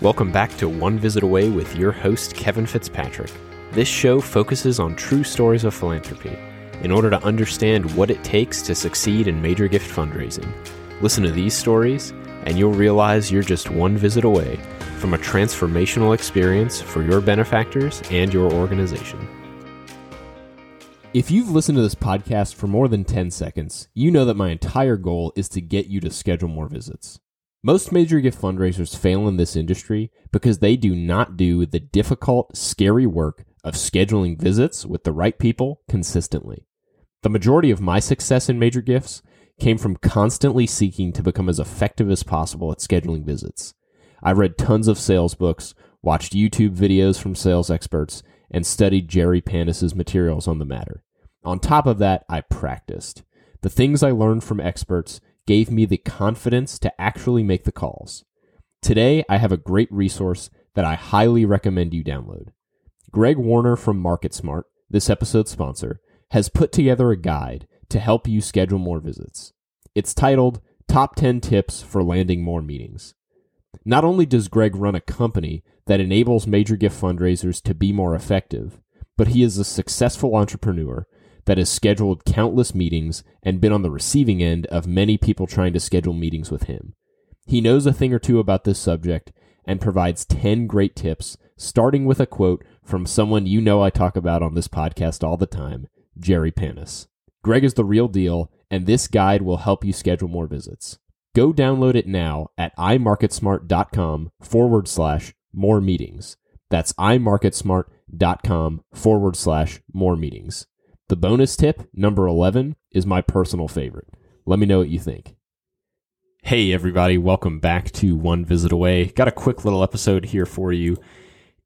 Welcome back to One Visit Away with your host, Kevin Fitzpatrick. This show focuses on true stories of philanthropy in order to understand what it takes to succeed in major gift fundraising. Listen to these stories, and you'll realize you're just one visit away from a transformational experience for your benefactors and your organization. If you've listened to this podcast for more than 10 seconds, you know that my entire goal is to get you to schedule more visits. Most major gift fundraisers fail in this industry because they do not do the difficult, scary work of scheduling visits with the right people consistently. The majority of my success in major gifts came from constantly seeking to become as effective as possible at scheduling visits. I read tons of sales books, watched YouTube videos from sales experts, and studied Jerry Panas's materials on the matter. On top of that, I practiced. The things I learned from experts gave me the confidence to actually make the calls. Today, I have a great resource that I highly recommend you download. Greg Warner from MarketSmart, this episode's sponsor, has put together a guide to help you schedule more visits. It's titled Top 10 Tips for Landing More Meetings. Not only does Greg run a company that enables major gift fundraisers to be more effective, but he is a successful entrepreneur that has scheduled countless meetings and been on the receiving end of many people trying to schedule meetings with him. He knows a thing or two about this subject and provides 10 great tips, starting with a quote from someone you know I talk about on this podcast all the time, Jerry Panas. Greg is the real deal, and this guide will help you schedule more visits. Go download it now at imarketsmart.com forward slash more meetings. That's imarketsmart.com forward slash more meetings. The bonus tip, number 11, is my personal favorite. Let me know what you think. Hey, everybody, welcome back to One Visit Away. Got a quick little episode here for you,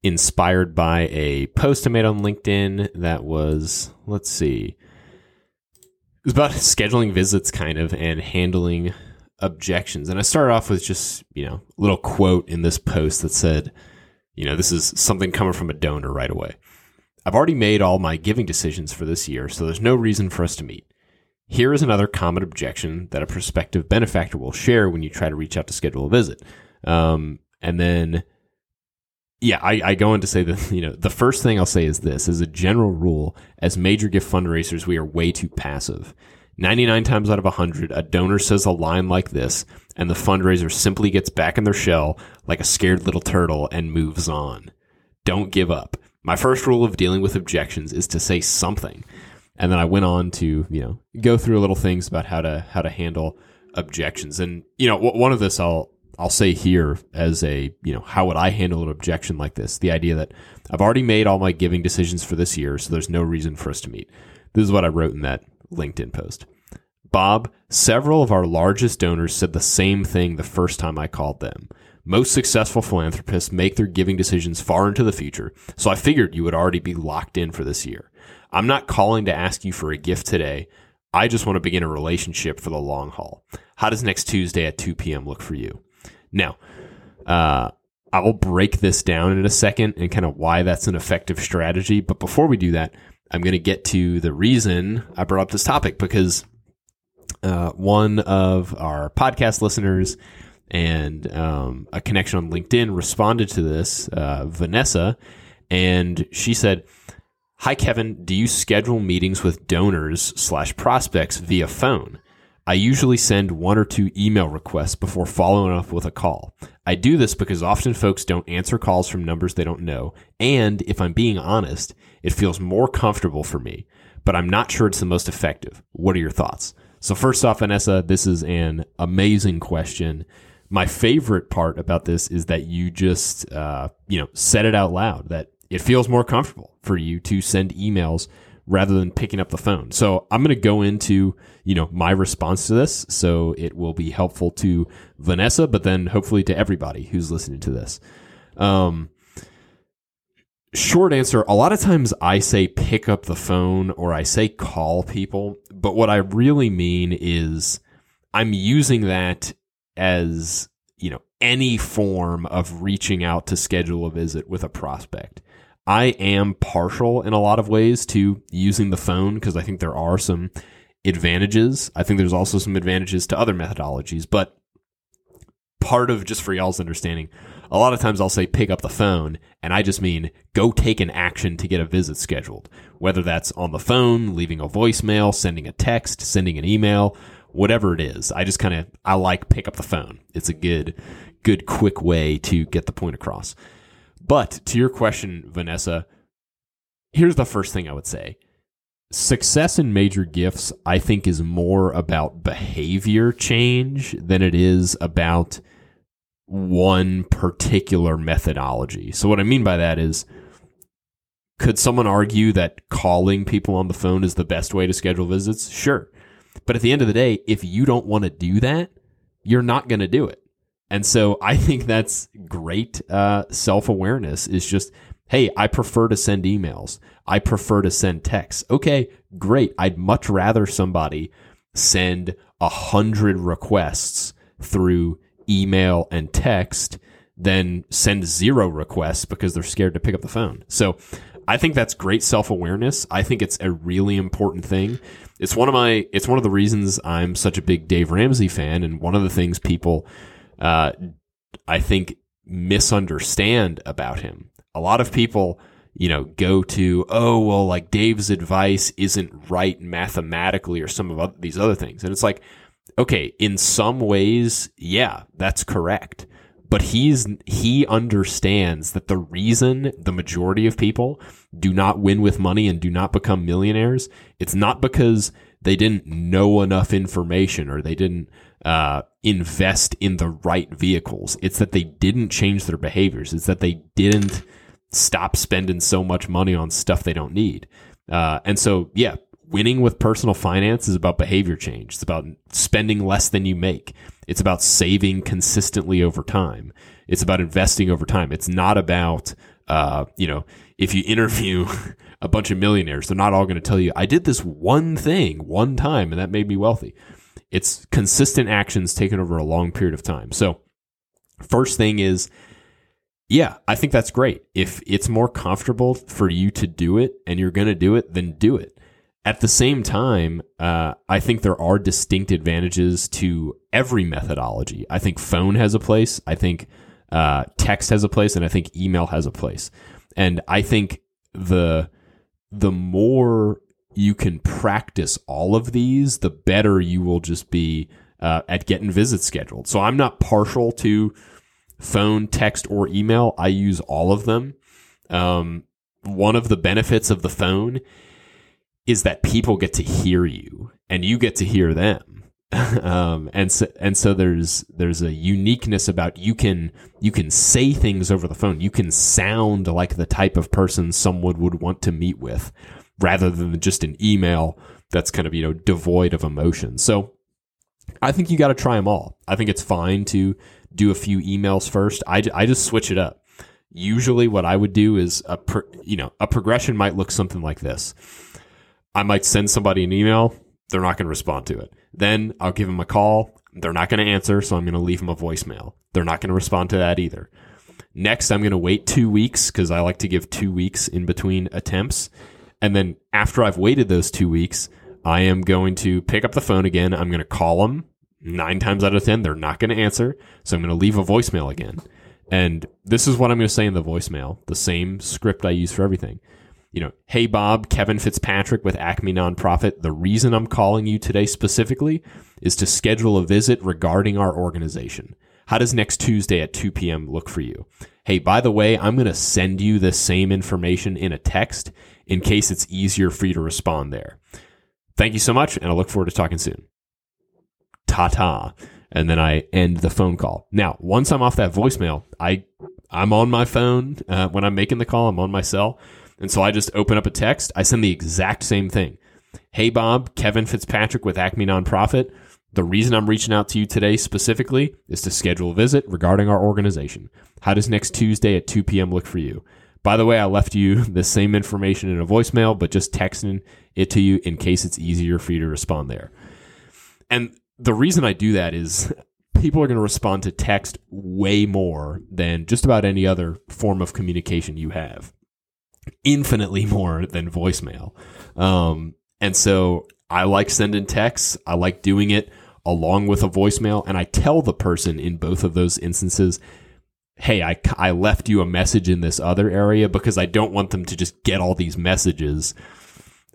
inspired by a post I made on LinkedIn that was, let's see, it was about scheduling visits, kind of, and handling objections. And I started off with just, you know, a little quote in this post that said, you know, this is something coming from a donor right away. I've already made all my giving decisions for this year, so there's no reason for us to meet. Here is another common objection that a prospective benefactor will share when you try to reach out to schedule a visit. Um, and then, yeah, I, I go on to say that, you know, the first thing I'll say is this as a general rule, as major gift fundraisers, we are way too passive. 99 times out of 100, a donor says a line like this, and the fundraiser simply gets back in their shell like a scared little turtle and moves on. Don't give up. My first rule of dealing with objections is to say something. And then I went on to, you know, go through little things about how to how to handle objections. And you know, one of this I'll I'll say here as a, you know, how would I handle an objection like this? The idea that I've already made all my giving decisions for this year, so there's no reason for us to meet. This is what I wrote in that LinkedIn post. Bob, several of our largest donors said the same thing the first time I called them. Most successful philanthropists make their giving decisions far into the future, so I figured you would already be locked in for this year. I'm not calling to ask you for a gift today. I just want to begin a relationship for the long haul. How does next Tuesday at 2 p.m. look for you? Now, uh, I'll break this down in a second and kind of why that's an effective strategy. But before we do that, I'm going to get to the reason I brought up this topic because uh, one of our podcast listeners and um, a connection on LinkedIn responded to this, uh, Vanessa, and she said, "Hi Kevin, do you schedule meetings with donors slash prospects via phone? I usually send one or two email requests before following up with a call. I do this because often folks don't answer calls from numbers they don't know, and if I'm being honest, it feels more comfortable for me, but I'm not sure it's the most effective. What are your thoughts?" So first off, Vanessa, this is an amazing question my favorite part about this is that you just uh, you know said it out loud that it feels more comfortable for you to send emails rather than picking up the phone. So I'm going to go into, you know, my response to this so it will be helpful to Vanessa but then hopefully to everybody who's listening to this. Um short answer, a lot of times I say pick up the phone or I say call people, but what I really mean is I'm using that as you know any form of reaching out to schedule a visit with a prospect. I am partial in a lot of ways to using the phone because I think there are some advantages. I think there's also some advantages to other methodologies, but part of just for y'all's understanding, a lot of times I'll say pick up the phone, and I just mean go take an action to get a visit scheduled. Whether that's on the phone, leaving a voicemail, sending a text, sending an email, whatever it is. I just kind of I like pick up the phone. It's a good good quick way to get the point across. But to your question, Vanessa, here's the first thing I would say. Success in major gifts, I think, is more about behavior change than it is about one particular methodology. So, what I mean by that is, could someone argue that calling people on the phone is the best way to schedule visits? Sure. But at the end of the day, if you don't want to do that, you're not going to do it. And so I think that's great uh, self awareness is just, hey, I prefer to send emails. I prefer to send texts. Okay, great. I'd much rather somebody send a hundred requests through email and text than send zero requests because they're scared to pick up the phone. So I think that's great self awareness. I think it's a really important thing. It's one of my, it's one of the reasons I'm such a big Dave Ramsey fan. And one of the things people, uh, I think misunderstand about him. A lot of people, you know, go to, oh, well, like Dave's advice isn't right mathematically or some of these other things. And it's like, okay, in some ways, yeah, that's correct. But he's he understands that the reason the majority of people do not win with money and do not become millionaires, it's not because they didn't know enough information or they didn't uh, invest in the right vehicles. It's that they didn't change their behaviors. It's that they didn't stop spending so much money on stuff they don't need. Uh, and so, yeah, winning with personal finance is about behavior change. It's about spending less than you make. It's about saving consistently over time. It's about investing over time. It's not about, uh, you know, if you interview a bunch of millionaires, they're not all going to tell you, I did this one thing one time and that made me wealthy. It's consistent actions taken over a long period of time. So, first thing is, yeah, I think that's great. If it's more comfortable for you to do it and you're going to do it, then do it. At the same time, uh, I think there are distinct advantages to every methodology. I think phone has a place. I think uh, text has a place, and I think email has a place. And I think the the more you can practice all of these, the better you will just be uh, at getting visits scheduled. So I'm not partial to phone, text, or email. I use all of them. Um, one of the benefits of the phone is that people get to hear you and you get to hear them. um, and so and so there's there's a uniqueness about you can you can say things over the phone. You can sound like the type of person someone would want to meet with, rather than just an email that's kind of you know devoid of emotion. So I think you got to try them all. I think it's fine to do a few emails first. I, I just switch it up. Usually, what I would do is a pro, you know a progression might look something like this. I might send somebody an email. They're not going to respond to it. Then I'll give them a call. They're not going to answer, so I'm going to leave them a voicemail. They're not going to respond to that either. Next, I'm going to wait two weeks because I like to give two weeks in between attempts. And then after I've waited those two weeks, I am going to pick up the phone again. I'm going to call them. Nine times out of 10, they're not going to answer. So I'm going to leave a voicemail again. And this is what I'm going to say in the voicemail, the same script I use for everything you know, hey Bob, Kevin Fitzpatrick with Acme Nonprofit. The reason I'm calling you today specifically is to schedule a visit regarding our organization. How does next Tuesday at 2 p.m. look for you? Hey, by the way, I'm going to send you the same information in a text in case it's easier for you to respond there. Thank you so much, and I look forward to talking soon. Ta ta. And then I end the phone call. Now, once I'm off that voicemail, I I'm on my phone uh, when I'm making the call. I'm on my cell. And so I just open up a text. I send the exact same thing. Hey, Bob, Kevin Fitzpatrick with Acme Nonprofit. The reason I'm reaching out to you today specifically is to schedule a visit regarding our organization. How does next Tuesday at 2 p.m. look for you? By the way, I left you the same information in a voicemail, but just texting it to you in case it's easier for you to respond there. And the reason I do that is people are going to respond to text way more than just about any other form of communication you have infinitely more than voicemail. Um, and so I like sending texts. I like doing it along with a voicemail. And I tell the person in both of those instances, hey, I, I left you a message in this other area because I don't want them to just get all these messages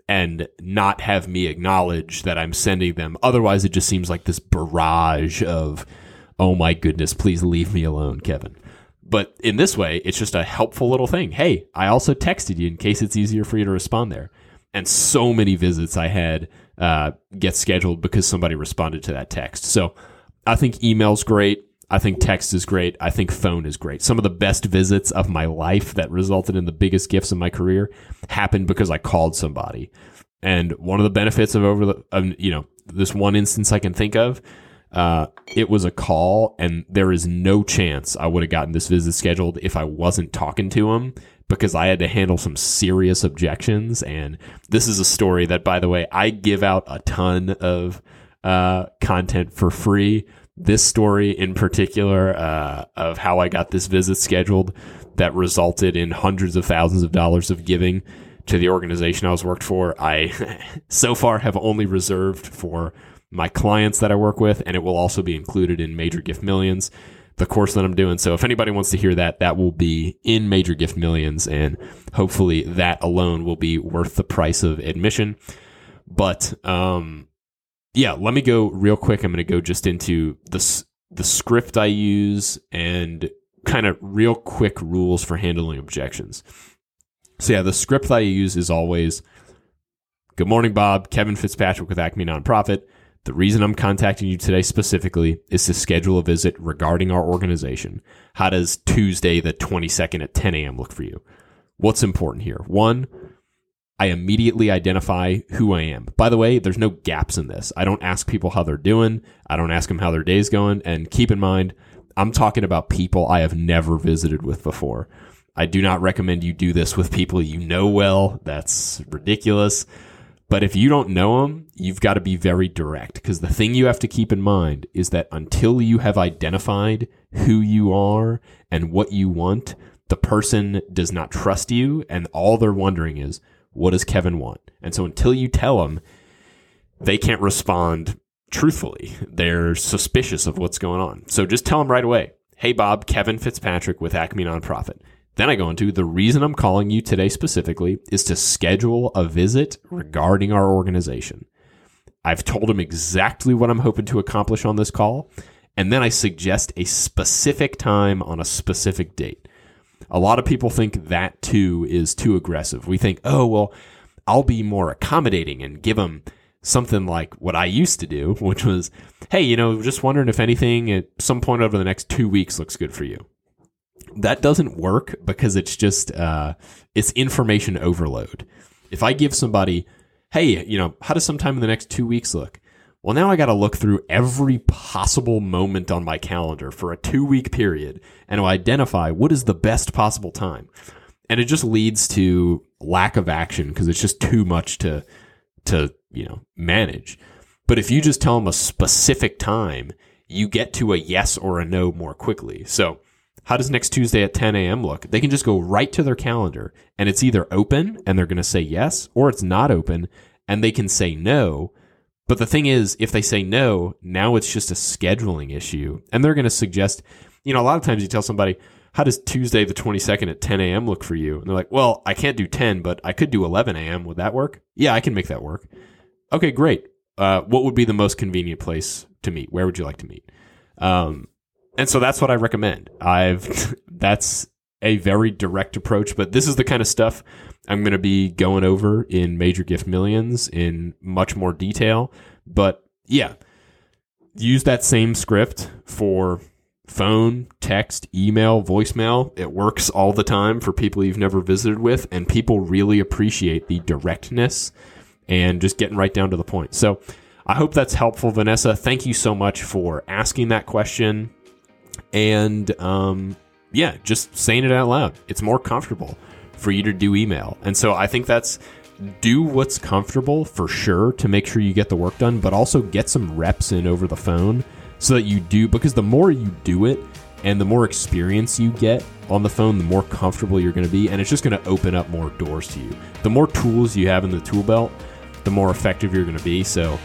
and not have me acknowledge that I'm sending them. Otherwise, it just seems like this barrage of, oh my goodness, please leave me alone, Kevin. But in this way, it's just a helpful little thing. Hey, I also texted you in case it's easier for you to respond there. And so many visits I had uh, get scheduled because somebody responded to that text. So I think email's great. I think text is great. I think phone is great. Some of the best visits of my life that resulted in the biggest gifts in my career happened because I called somebody. And one of the benefits of over the, of, you know, this one instance I can think of, uh, it was a call, and there is no chance I would have gotten this visit scheduled if I wasn't talking to him because I had to handle some serious objections. And this is a story that, by the way, I give out a ton of uh, content for free this story in particular uh, of how I got this visit scheduled that resulted in hundreds of thousands of dollars of giving to the organization I was worked for. I so far have only reserved for my clients that I work with, and it will also be included in Major Gift Millions, the course that I'm doing. So if anybody wants to hear that, that will be in Major Gift Millions, and hopefully that alone will be worth the price of admission. But um, yeah, let me go real quick. I'm going to go just into the the script I use and kind of real quick rules for handling objections. So yeah, the script I use is always Good morning, Bob. Kevin Fitzpatrick with Acme Nonprofit. The reason I'm contacting you today specifically is to schedule a visit regarding our organization. How does Tuesday, the 22nd at 10 a.m. look for you? What's important here? One, I immediately identify who I am. By the way, there's no gaps in this. I don't ask people how they're doing. I don't ask them how their day's going. And keep in mind, I'm talking about people I have never visited with before. I do not recommend you do this with people you know well. That's ridiculous. But if you don't know them, you've got to be very direct because the thing you have to keep in mind is that until you have identified who you are and what you want, the person does not trust you. And all they're wondering is, what does Kevin want? And so until you tell them, they can't respond truthfully. They're suspicious of what's going on. So just tell them right away, hey, Bob, Kevin Fitzpatrick with Acme Nonprofit. Then I go into the reason I'm calling you today specifically is to schedule a visit regarding our organization. I've told him exactly what I'm hoping to accomplish on this call, and then I suggest a specific time on a specific date. A lot of people think that too is too aggressive. We think, oh, well, I'll be more accommodating and give them something like what I used to do, which was, hey, you know, just wondering if anything at some point over the next two weeks looks good for you. That doesn't work because it's just, uh, it's information overload. If I give somebody, hey, you know, how does sometime in the next two weeks look? Well, now I got to look through every possible moment on my calendar for a two week period and identify what is the best possible time. And it just leads to lack of action because it's just too much to, to, you know, manage. But if you just tell them a specific time, you get to a yes or a no more quickly. So, how does next Tuesday at 10 a.m. look? They can just go right to their calendar and it's either open and they're going to say yes, or it's not open and they can say no but the thing is, if they say no, now it's just a scheduling issue. And they're going to suggest, you know, a lot of times you tell somebody, how does Tuesday the 22nd at 10 a.m. look for you? And they're like, well, I can't do 10, but I could do 11 a.m. Would that work? Yeah, I can make that work. Okay, great. Uh, what would be the most convenient place to meet? Where would you like to meet? Um, and so that's what I recommend. I've, that's a very direct approach, but this is the kind of stuff I'm going to be going over in Major Gift Millions in much more detail. But yeah, use that same script for phone, text, email, voicemail. It works all the time for people you've never visited with, and people really appreciate the directness and just getting right down to the point. So I hope that's helpful, Vanessa. Thank you so much for asking that question. And um, yeah, just saying it out loud. It's more comfortable for you to do email. And so I think that's do what's comfortable for sure to make sure you get the work done, but also get some reps in over the phone so that you do, because the more you do it and the more experience you get on the phone, the more comfortable you're going to be. And it's just going to open up more doors to you. The more tools you have in the tool belt, the more effective you're going to be. So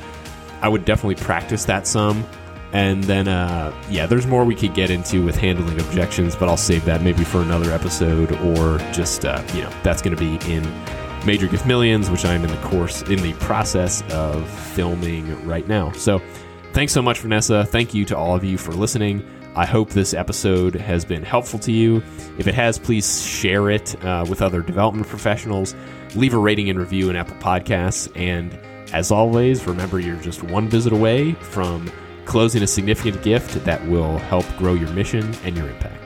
I would definitely practice that some. And then, uh, yeah, there's more we could get into with handling objections, but I'll save that maybe for another episode or just, uh, you know, that's going to be in Major Gift Millions, which I'm in the course, in the process of filming right now. So thanks so much, Vanessa. Thank you to all of you for listening. I hope this episode has been helpful to you. If it has, please share it uh, with other development professionals. Leave a rating and review in Apple Podcasts. And as always, remember you're just one visit away from closing a significant gift that will help grow your mission and your impact.